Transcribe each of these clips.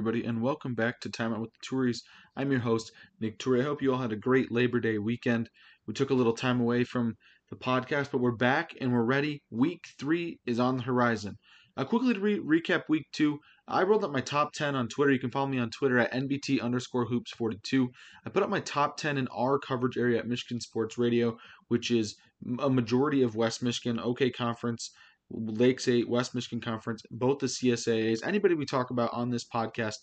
everybody, and welcome back to Time Out with the Touries. I'm your host, Nick Toury. I hope you all had a great Labor Day weekend. We took a little time away from the podcast, but we're back and we're ready. Week three is on the horizon. Uh, quickly to re- recap week two, I rolled up my top 10 on Twitter. You can follow me on Twitter at NBT underscore hoops 42. I put up my top 10 in our coverage area at Michigan Sports Radio, which is a majority of West Michigan, OK Conference. Lakes 8, West Michigan Conference, both the CSAAs. Anybody we talk about on this podcast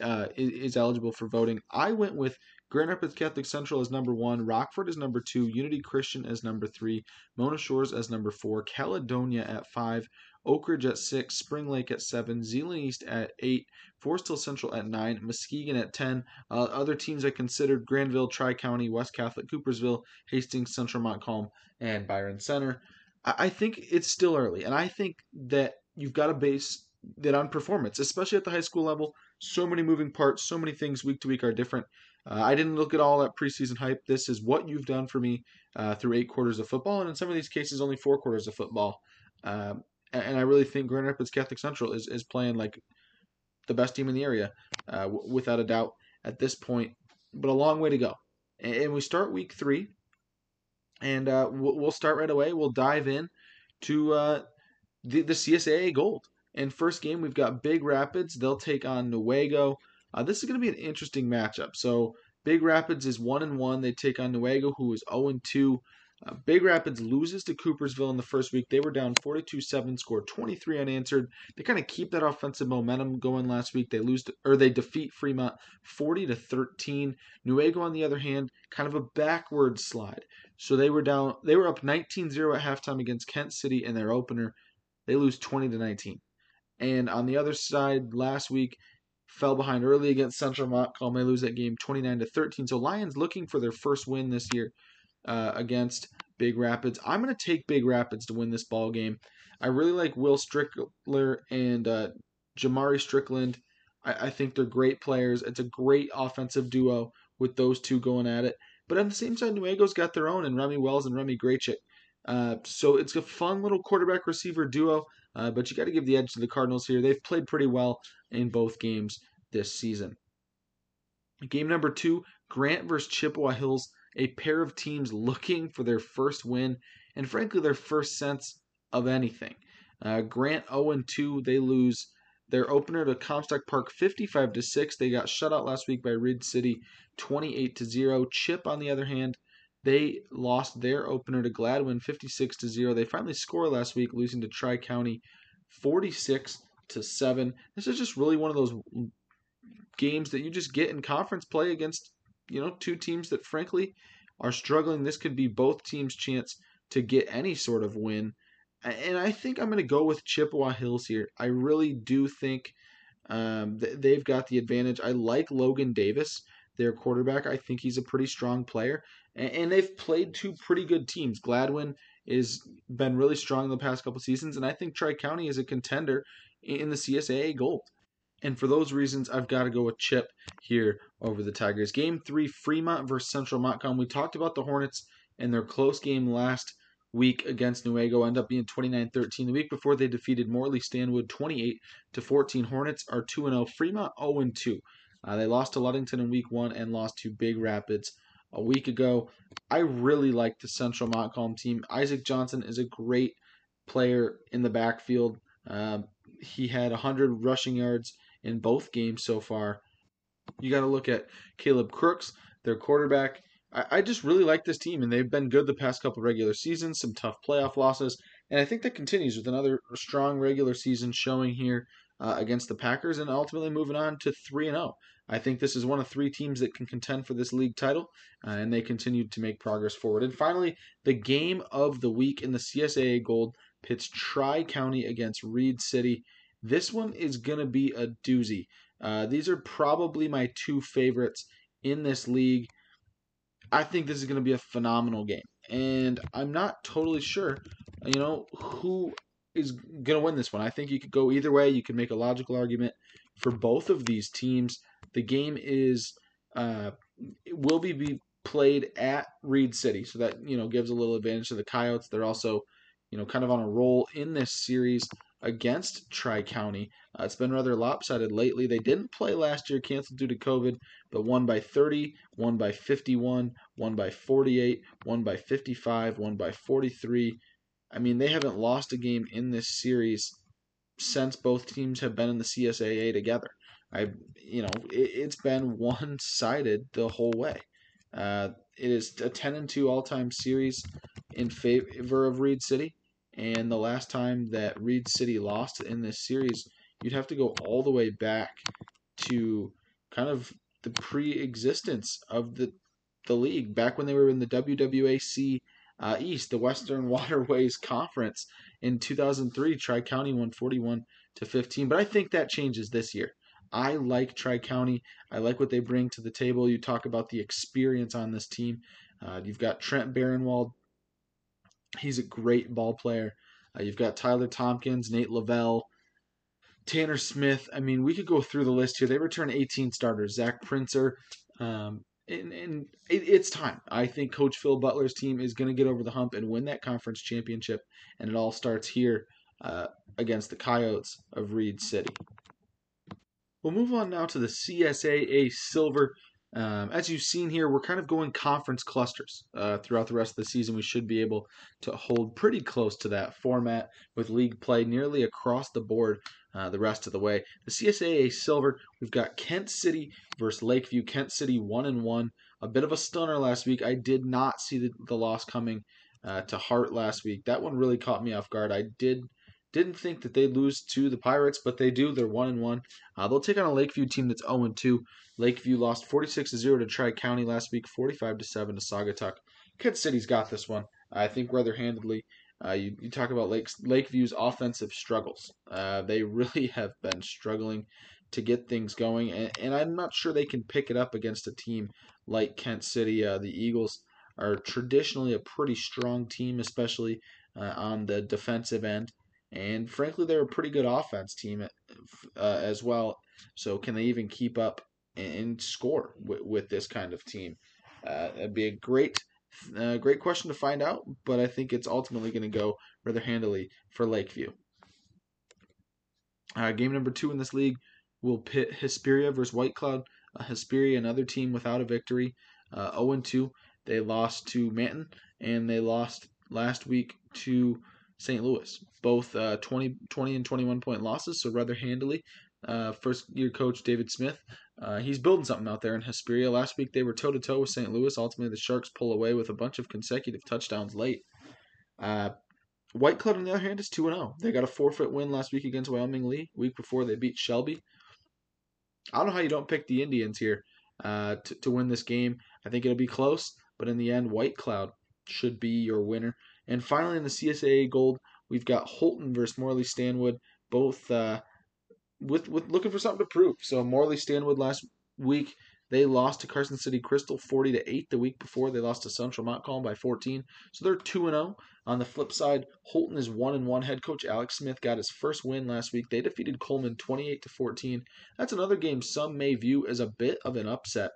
uh, is, is, eligible for voting. I went with Grand Rapids Catholic Central as number one, Rockford as number two, Unity Christian as number three, Mona Shores as number four, Caledonia at five, Oakridge at six, Spring Lake at seven, Zeeland East at eight, Forest Hill Central at nine, Muskegon at ten. Uh, other teams I considered Grandville, Tri County, West Catholic, Coopersville, Hastings, Central Montcalm, and Byron Center. I think it's still early, and I think that you've got to base that on performance, especially at the high school level. So many moving parts, so many things week to week are different. Uh, I didn't look at all that preseason hype. This is what you've done for me uh, through eight quarters of football, and in some of these cases, only four quarters of football. Um, and I really think Grand Rapids Catholic Central is, is playing like the best team in the area, uh, w- without a doubt at this point. But a long way to go. And we start week three and uh, we'll start right away. We'll dive in to uh, the, the CSAA Gold. And first game, we've got Big Rapids. They'll take on Newaygo. Uh, this is going to be an interesting matchup. So Big Rapids is one and one. They take on Newaygo, who is zero and two. Uh, Big Rapids loses to Coopersville in the first week. They were down 42 7, scored 23 unanswered. They kind of keep that offensive momentum going last week. They lose to, or they defeat Fremont 40 to 13. Newaygo, on the other hand, kind of a backward slide. So they were down, they were up 19 0 at halftime against Kent City in their opener. They lose 20 to 19. And on the other side, last week, fell behind early against Central Montcalm. They lose that game 29 to 13. So Lions looking for their first win this year uh, against Big Rapids. I'm going to take Big Rapids to win this ball game. I really like Will Strickler and uh, Jamari Strickland. I, I think they're great players. It's a great offensive duo with those two going at it. But on the same side, Newaygo's got their own, and Remy Wells and Remy Graychick. Uh, so it's a fun little quarterback receiver duo, uh, but you got to give the edge to the Cardinals here. They've played pretty well in both games this season. Game number two Grant versus Chippewa Hills a pair of teams looking for their first win and, frankly, their first sense of anything. Uh, Grant 0 2, they lose their opener to Comstock Park 55 to 6. They got shut out last week by Reed City 28 to 0. Chip, on the other hand, they lost their opener to Gladwin 56 to 0. They finally scored last week, losing to Tri County 46 to 7. This is just really one of those games that you just get in conference play against you know, two teams that frankly are struggling. This could be both teams' chance to get any sort of win. And I think I'm going to go with Chippewa Hills here. I really do think um, they've got the advantage. I like Logan Davis, their quarterback. I think he's a pretty strong player. And, they've played two pretty good teams. Gladwin has been really strong in the past couple seasons, and I think Tri County is a contender in the CSAA Gold. And for those reasons, I've got to go with Chip here over the Tigers. Game three, Fremont versus Central Montcalm. We talked about the Hornets and their close game last week against Newaygo end up being 29-13. The week before they defeated Morley Stanwood 28 to 14. Hornets are 2 0. Fremont 0 2. Uh, they lost to Ludington in week 1 and lost to Big Rapids a week ago. I really like the Central Montcalm team. Isaac Johnson is a great player in the backfield. Uh, he had 100 rushing yards in both games so far. You got to look at Caleb Crooks, their quarterback. I, I, just really like this team, and they've been good the past couple regular seasons, some tough playoff losses, and I think that continues with another strong regular season showing here uh, against the Packers, and ultimately moving on to 3 and 0. I think this is one of three teams that can contend for this league title, uh, and they continue to make progress forward. And finally, the game of the week in the CSAA Gold pits Tri County against Reed City. This one is going to be a doozy. Uh, these are probably my two favorites in this league. I think this is going to be a phenomenal game. And I'm not totally sure, you know, who is going to win this one. I think you could go either way. You can make a logical argument for both of these teams. The game is uh, will be, be played at Reed City, so that you know gives a little advantage to the Coyotes. They're also you know kind of on a roll in this series. Against Tri County. Uh, it's been rather lopsided lately. They didn't play last year, canceled due to COVID, but won by 30, won by 51, won by 48, won by 55, won by 43. I mean, they haven't lost a game in this series since both teams have been in the CSAA together. I, you know, it, has been one-sided the whole way. Uh, it is a 10 and 2 all-time series in favor of Reed City. And the last time that Reed City lost in this series, you'd have to go all the way back to kind of the pre-existence of the the league back when they were in the WWAC uh, East, the Western Waterways Conference in 2003. Tri County won 41 to 15, but I think that changes this year. I like Tri County. I like what they bring to the table. You talk about the experience on this team. Uh, you've got Trent Barenwald. He's a great ball player. Uh, you've got Tyler Tompkins, Nate Lavelle, Tanner Smith. I mean, we could go through the list here. They return 18 starters. Zach Princer. Um, and, and it, it's time. I think Coach Phil Butler's team is going to get over the hump and win that conference championship. And it all starts here uh, against the Coyotes of Reed City. We'll move on now to the CSAA Silver. Um, as you've seen here, we're kind of going conference clusters uh, throughout the rest of the season. We should be able to hold pretty close to that format with league play nearly across the board uh, the rest of the way. The CSAA Silver, we've got Kent City versus Lakeview. Kent City one and one. A bit of a stunner last week. I did not see the, the loss coming uh, to Hart last week. That one really caught me off guard. I did didn't think that they'd lose to the Pirates, but they do. They're one and one. Uh, they'll take on a Lakeview team that's 0 and 2. Lakeview lost 46 to 0 to Tri County last week, 45 to 7 to Saugatuck. Kent City's got this one. I think rather handedly. Uh, you, you talk about Lake, Lakeview's offensive struggles. Uh, they really have been struggling to get things going, and, and, I'm not sure they can pick it up against a team like Kent City. Uh, the Eagles are traditionally a pretty strong team, especially uh, on the defensive end. And frankly, they're a pretty good offense team uh, as well. So can they even keep up and score with, with this kind of team? Uh, it'd be a great, uh, great question to find out. But I think it's ultimately going to go rather handily for Lakeview. Uh, game number two in this league will pit Hesperia versus White Cloud. Uh, Hesperia, another team without a victory, uh, 0 2. They lost to Manton and they lost last week to St. Louis. Both uh, 20, 20 and 21 point losses, so rather handily. Uh, first year coach David Smith, uh, he's building something out there in Hesperia. Last week they were toe to toe with St. Louis. Ultimately, the Sharks pull away with a bunch of consecutive touchdowns late. Uh, White Cloud, on the other hand, is 2 0. They got a forfeit win last week against Wyoming Lee. Week before, they beat Shelby. I don't know how you don't pick the Indians here uh, to, to win this game. I think it'll be close, but in the end, White Cloud should be your winner. And finally, in the CSAA Gold, we've got Holton versus Morley Stanwood, both uh, with with looking for something to prove. So Morley Stanwood last week they lost to Carson City Crystal 40 to 8 the week before. They lost to Central Montcalm by 14. So they're 2 and 0. On the flip side, Holton is 1 and 1. Head coach Alex Smith got his first win last week. They defeated Coleman 28 to 14. That's another game some may view as a bit of an upset.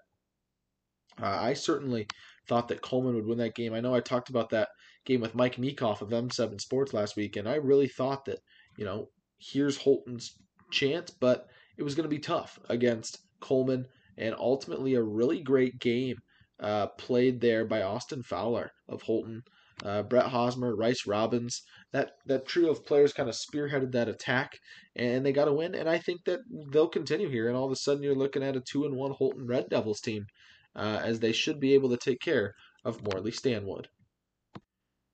Uh, I certainly thought that Coleman would win that game. I know I talked about that game with Mike Meekoff of M7 Sports last week, and I really thought that, you know, here's Holton's chance, but it was going to be tough against Coleman, and ultimately a really great game uh, played there by Austin Fowler of Holton. Uh, Brett Hosmer, Rice Robbins, that, that trio of players kind of spearheaded that attack, and they got a win. And I think that they'll continue here. And all of a sudden, you're looking at a two and one Holton Red Devils team, uh, as they should be able to take care of Morley Stanwood.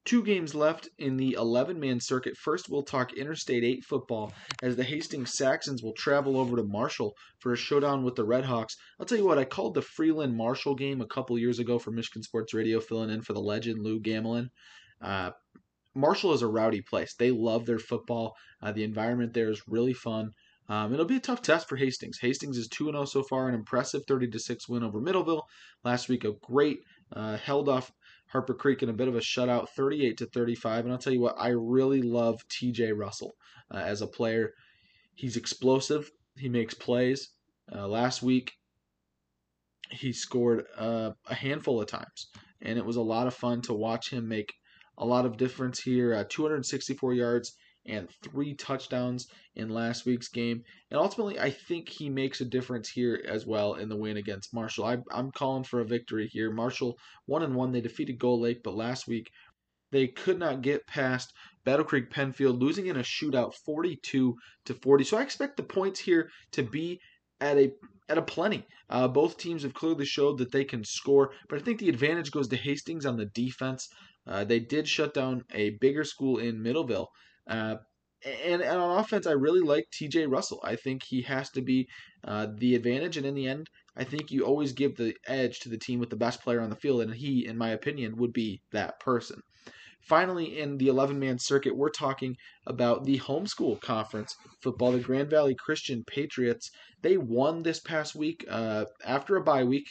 Two games left in the 11 man circuit. First, we'll talk Interstate 8 football as the Hastings Saxons will travel over to Marshall for a showdown with the Redhawks. I'll tell you what, I called the Freeland Marshall game a couple years ago for Michigan Sports Radio, filling in for the legend Lou Gamelin. Uh, Marshall is a rowdy place. They love their football. Uh, the environment there is really fun. Um, it'll be a tough test for Hastings. Hastings is 2 0 so far, an impressive 30 6 win over Middleville. Last week, a great uh, held off Harper Creek in a bit of a shutout, 38 to 35. And I'll tell you what, I really love TJ Russell uh, as a player. He's explosive. He makes plays. Uh, last week, he scored uh, a handful of times, and it was a lot of fun to watch him make a lot of difference here. Uh, 264 yards, and three touchdowns in last week's game. And ultimately, I think he makes a difference here as well in the win against Marshall. I, am calling for a victory here. Marshall one and one. They defeated Gull Lake, but last week they could not get past Battle Creek Pennfield, losing in a shootout 42 to 40. So I expect the points here to be at a at a plenty. Uh, both teams have clearly showed that they can score, but I think the advantage goes to Hastings on the defense. Uh, they did shut down a bigger school in Middleville. Uh, and, and, on offense, I really like TJ Russell. I think he has to be uh, the advantage. And in the end, I think you always give the edge to the team with the best player on the field. And he, in my opinion, would be that person. Finally, in the 11 man circuit, we're talking about the homeschool conference football. The Grand Valley Christian Patriots, they won this past week uh, after a bye week.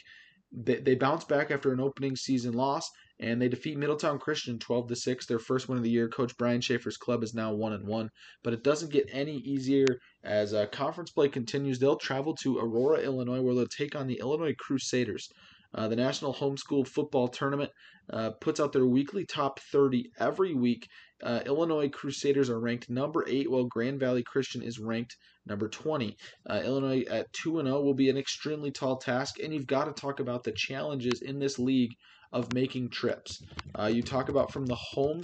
They, they bounced back after an opening season loss and they defeat Middletown Christian 12 to 6 their first win of the year coach Brian Schaefer's club is now 1 and 1 but it doesn't get any easier as uh, conference play continues they'll travel to Aurora Illinois where they'll take on the Illinois Crusaders uh, the National Homeschool Football Tournament uh, puts out their weekly top 30 every week. Uh, Illinois Crusaders are ranked number 8, while Grand Valley Christian is ranked number 20. Uh, Illinois at 2 0 will be an extremely tall task, and you've got to talk about the challenges in this league of making trips. Uh, you talk about from the home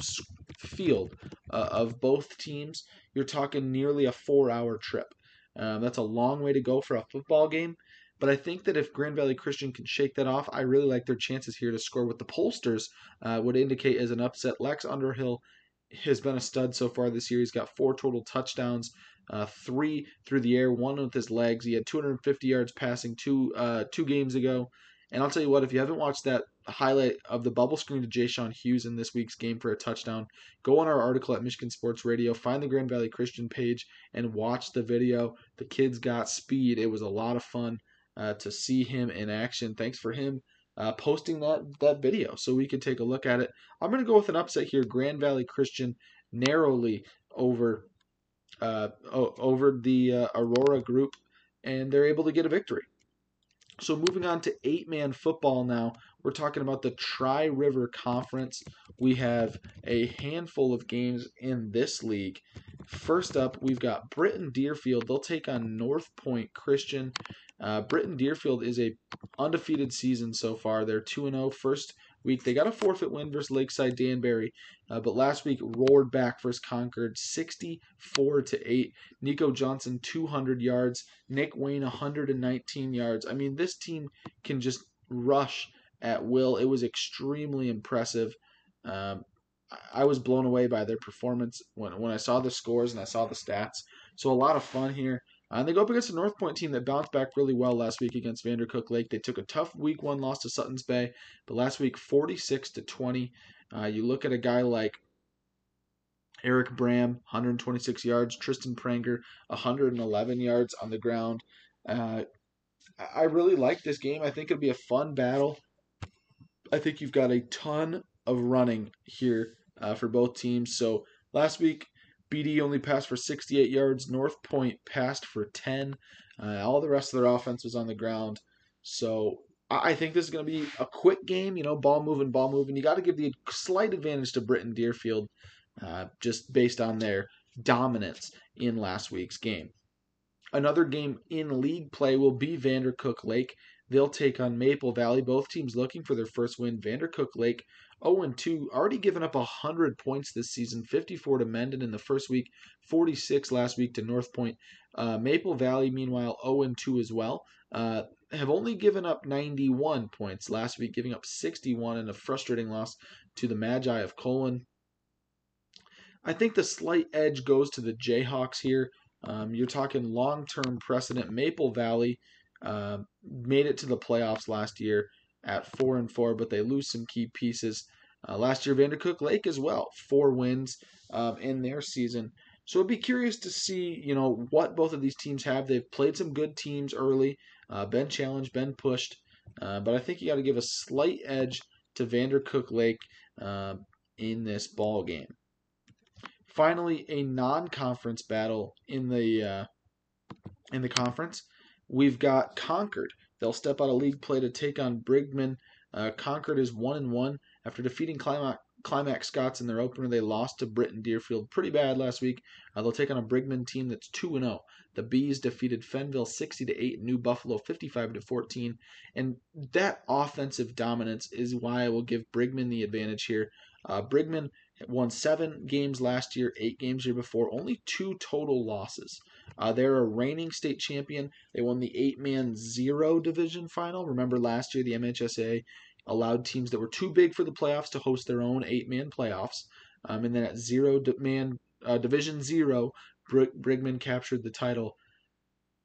field uh, of both teams, you're talking nearly a four hour trip. Um, that's a long way to go for a football game. But I think that if Grand Valley Christian can shake that off, I really like their chances here to score with the pollsters uh, would indicate as an upset. Lex Underhill has been a stud so far this year. He's got four total touchdowns, uh, three through the air, one with his legs. He had 250 yards passing two uh, two games ago. And I'll tell you what, if you haven't watched that highlight of the bubble screen to Jay Sean Hughes in this week's game for a touchdown, go on our article at Michigan Sports Radio, find the Grand Valley Christian page, and watch the video. The kids got speed. It was a lot of fun uh, to see him in action. Thanks for him uh, posting that that video so we could take a look at it. I'm going to go with an upset here. Grand Valley Christian narrowly over uh, over the uh, Aurora group, and they're able to get a victory. So moving on to eight man football now, we're talking about the Tri River Conference. We have a handful of games in this league. First up, we've got Britton Deerfield. They'll take on North Point Christian. Uh, Britton Deerfield is a undefeated season so far. They're 2 0 first week. They got a forfeit win versus Lakeside Danbury, uh, but last week roared back versus Concord 64 to 8. Nico Johnson 200 yards, Nick Wayne 119 yards. I mean, this team can just rush at will. It was extremely impressive. Um, I was blown away by their performance when, when I saw the scores and I saw the stats. So a lot of fun here. Uh, and they go up against a North Point team that bounced back really well last week against Vandercook Lake. They took a tough week one loss to Sutton's Bay, but last week 46 to 20. Uh, you look at a guy like Eric Bram, 126 yards. Tristan Pranger, 111 yards on the ground. Uh, I really like this game. I think it'll be a fun battle. I think you've got a ton of running here uh, for both teams. So last week, BD only passed for 68 yards. North Point passed for 10. Uh, all the rest of their offense was on the ground. So I think this is going to be a quick game. You know, ball moving, ball moving. You got to give the slight advantage to Britton Deerfield, uh, just based on their dominance in last week's game. Another game in league play will be Vandercook Lake. They'll take on Maple Valley. Both teams looking for their first win. Vandercook Lake 0 2, already given up 100 points this season 54 to Mendon in the first week, 46 last week to North Point. Uh, Maple Valley, meanwhile, 0 2 as well. Uh, have only given up 91 points last week, giving up 61 in a frustrating loss to the Magi of Colon. I think the slight edge goes to the Jayhawks here. Um, you're talking long term precedent. Maple Valley uh, made it to the playoffs last year at four and four, but they lose some key pieces. Uh, last year, Vandercook Lake as well, four wins um, in their season. So I'd be curious to see, you know, what both of these teams have. They've played some good teams early, uh, been challenged, been pushed, uh, but I think you got to give a slight edge to Vandercook Lake uh, in this ball game. Finally, a non-conference battle in the uh, in the conference. We've got Concord. They'll step out of league play to take on Bridgman. Uh, Concord is one and one after defeating Climax, Climax Scotts in their opener. They lost to Britton Deerfield pretty bad last week. Uh, they'll take on a Bridgman team that's 2 and 0. The Bees defeated Fenville 60 to 8, New Buffalo 55 to 14. And that offensive dominance is why I will give Bridgman the advantage here. Uh, Bridgman won seven games last year, eight games year before, only two total losses. Uh, they're a reigning state champion. They won the eight man zero division final. Remember last year, the MHSA allowed teams that were too big for the playoffs to host their own eight man playoffs. Um, and then at zero man uh, division zero, Brig- Bridgman captured the title.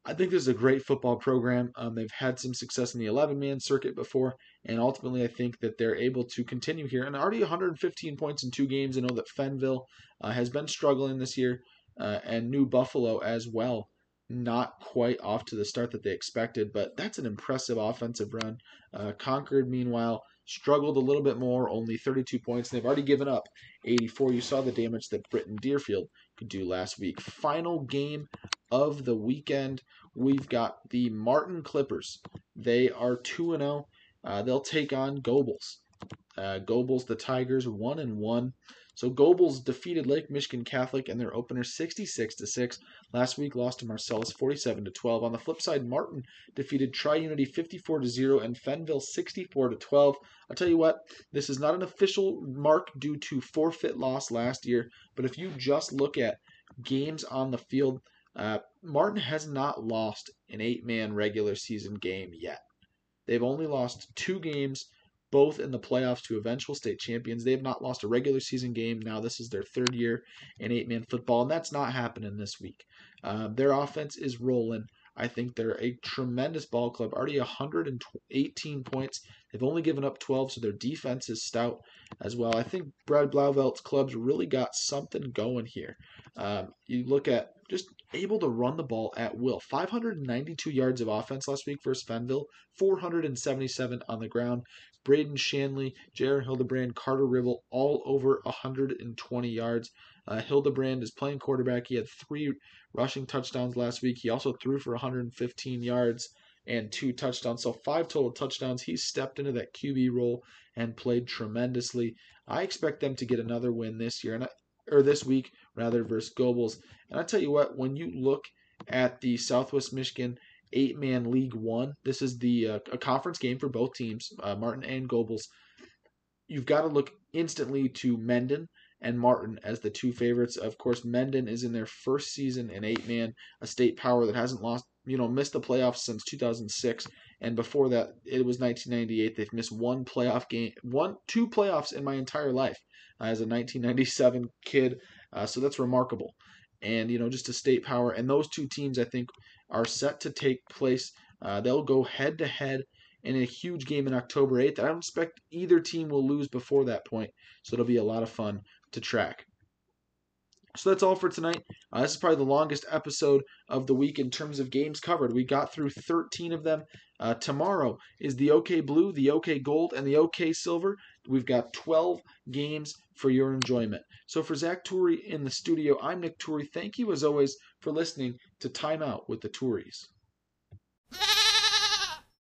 I think this is a great football program. Um, they've had some success in the 11 man circuit before, and ultimately, I think that they're able to continue here. And already 115 points in two games. I know that Fenville uh, has been struggling this year, uh, and New Buffalo as well. Not quite off to the start that they expected, but that's an impressive offensive run. Uh, Concord, meanwhile, struggled a little bit more, only 32 points, and they've already given up 84. You saw the damage that Britton Deerfield could do last week. Final game of the weekend, we've got the Martin Clippers. They are 2 0. Uh, they'll take on Gobles. Uh, Gobles, the Tigers, 1 and 1. So Gobles defeated Lake Michigan Catholic in their opener 66 to 6. Last week lost to Marcellus 47 to 12. On the flip side, Martin defeated Tri-Unity 54 to 0 and Fenville 64 to 12. I'll tell you what, this is not an official mark due to forfeit loss last year, but if you just look at games on the field, uh, Martin has not lost an eight-man regular season game yet. They've only lost two games both in the playoffs to eventual state champions. They have not lost a regular season game. Now, this is their third year in eight man football, and that's not happening this week. Uh, their offense is rolling. I think they're a tremendous ball club, already 118 points. They've only given up 12, so their defense is stout as well. I think Brad Blauvelt's club's really got something going here. Um, you look at just able to run the ball at will. 592 yards of offense last week versus Fenville, 477 on the ground. Braden Shanley, Jared Hildebrand, Carter Ribble, all over 120 yards. Uh, Hildebrand is playing quarterback. He had three rushing touchdowns last week. He also threw for 115 yards and two touchdowns. So five total touchdowns. He stepped into that QB role and played tremendously. I expect them to get another win this year, and I, or this week rather, versus Gobles. And I tell you what, when you look at the Southwest Michigan eight man League One. This is the uh, a conference game for both teams, uh, Martin and Gobles. You've got to look instantly to Mendon and Martin as the two favorites. Of course, Mendon is in their first season in eight man, a state power that hasn't lost, you know, missed the playoffs since 2006, and before that it was 1998. They've missed one playoff game, one two playoffs in my entire life uh, as a 1997 kid. Uh, so that's remarkable and you know just a state power. And those two teams, I think, are set to take place. Uh, they'll go head to head in a huge game in October 8th. I don't expect either team will lose before that point, so it'll be a lot of fun to track. So that's all for tonight. Uh, this is probably the longest episode of the week in terms of games covered. We got through 13 of them. Uh, tomorrow is the OK Blue, the OK Gold, and the OK Silver. We've got 12 games for your enjoyment. So for Zach Turi in the studio, I'm Nick Turi. Thank you as always for listening to Time Out with the Touries.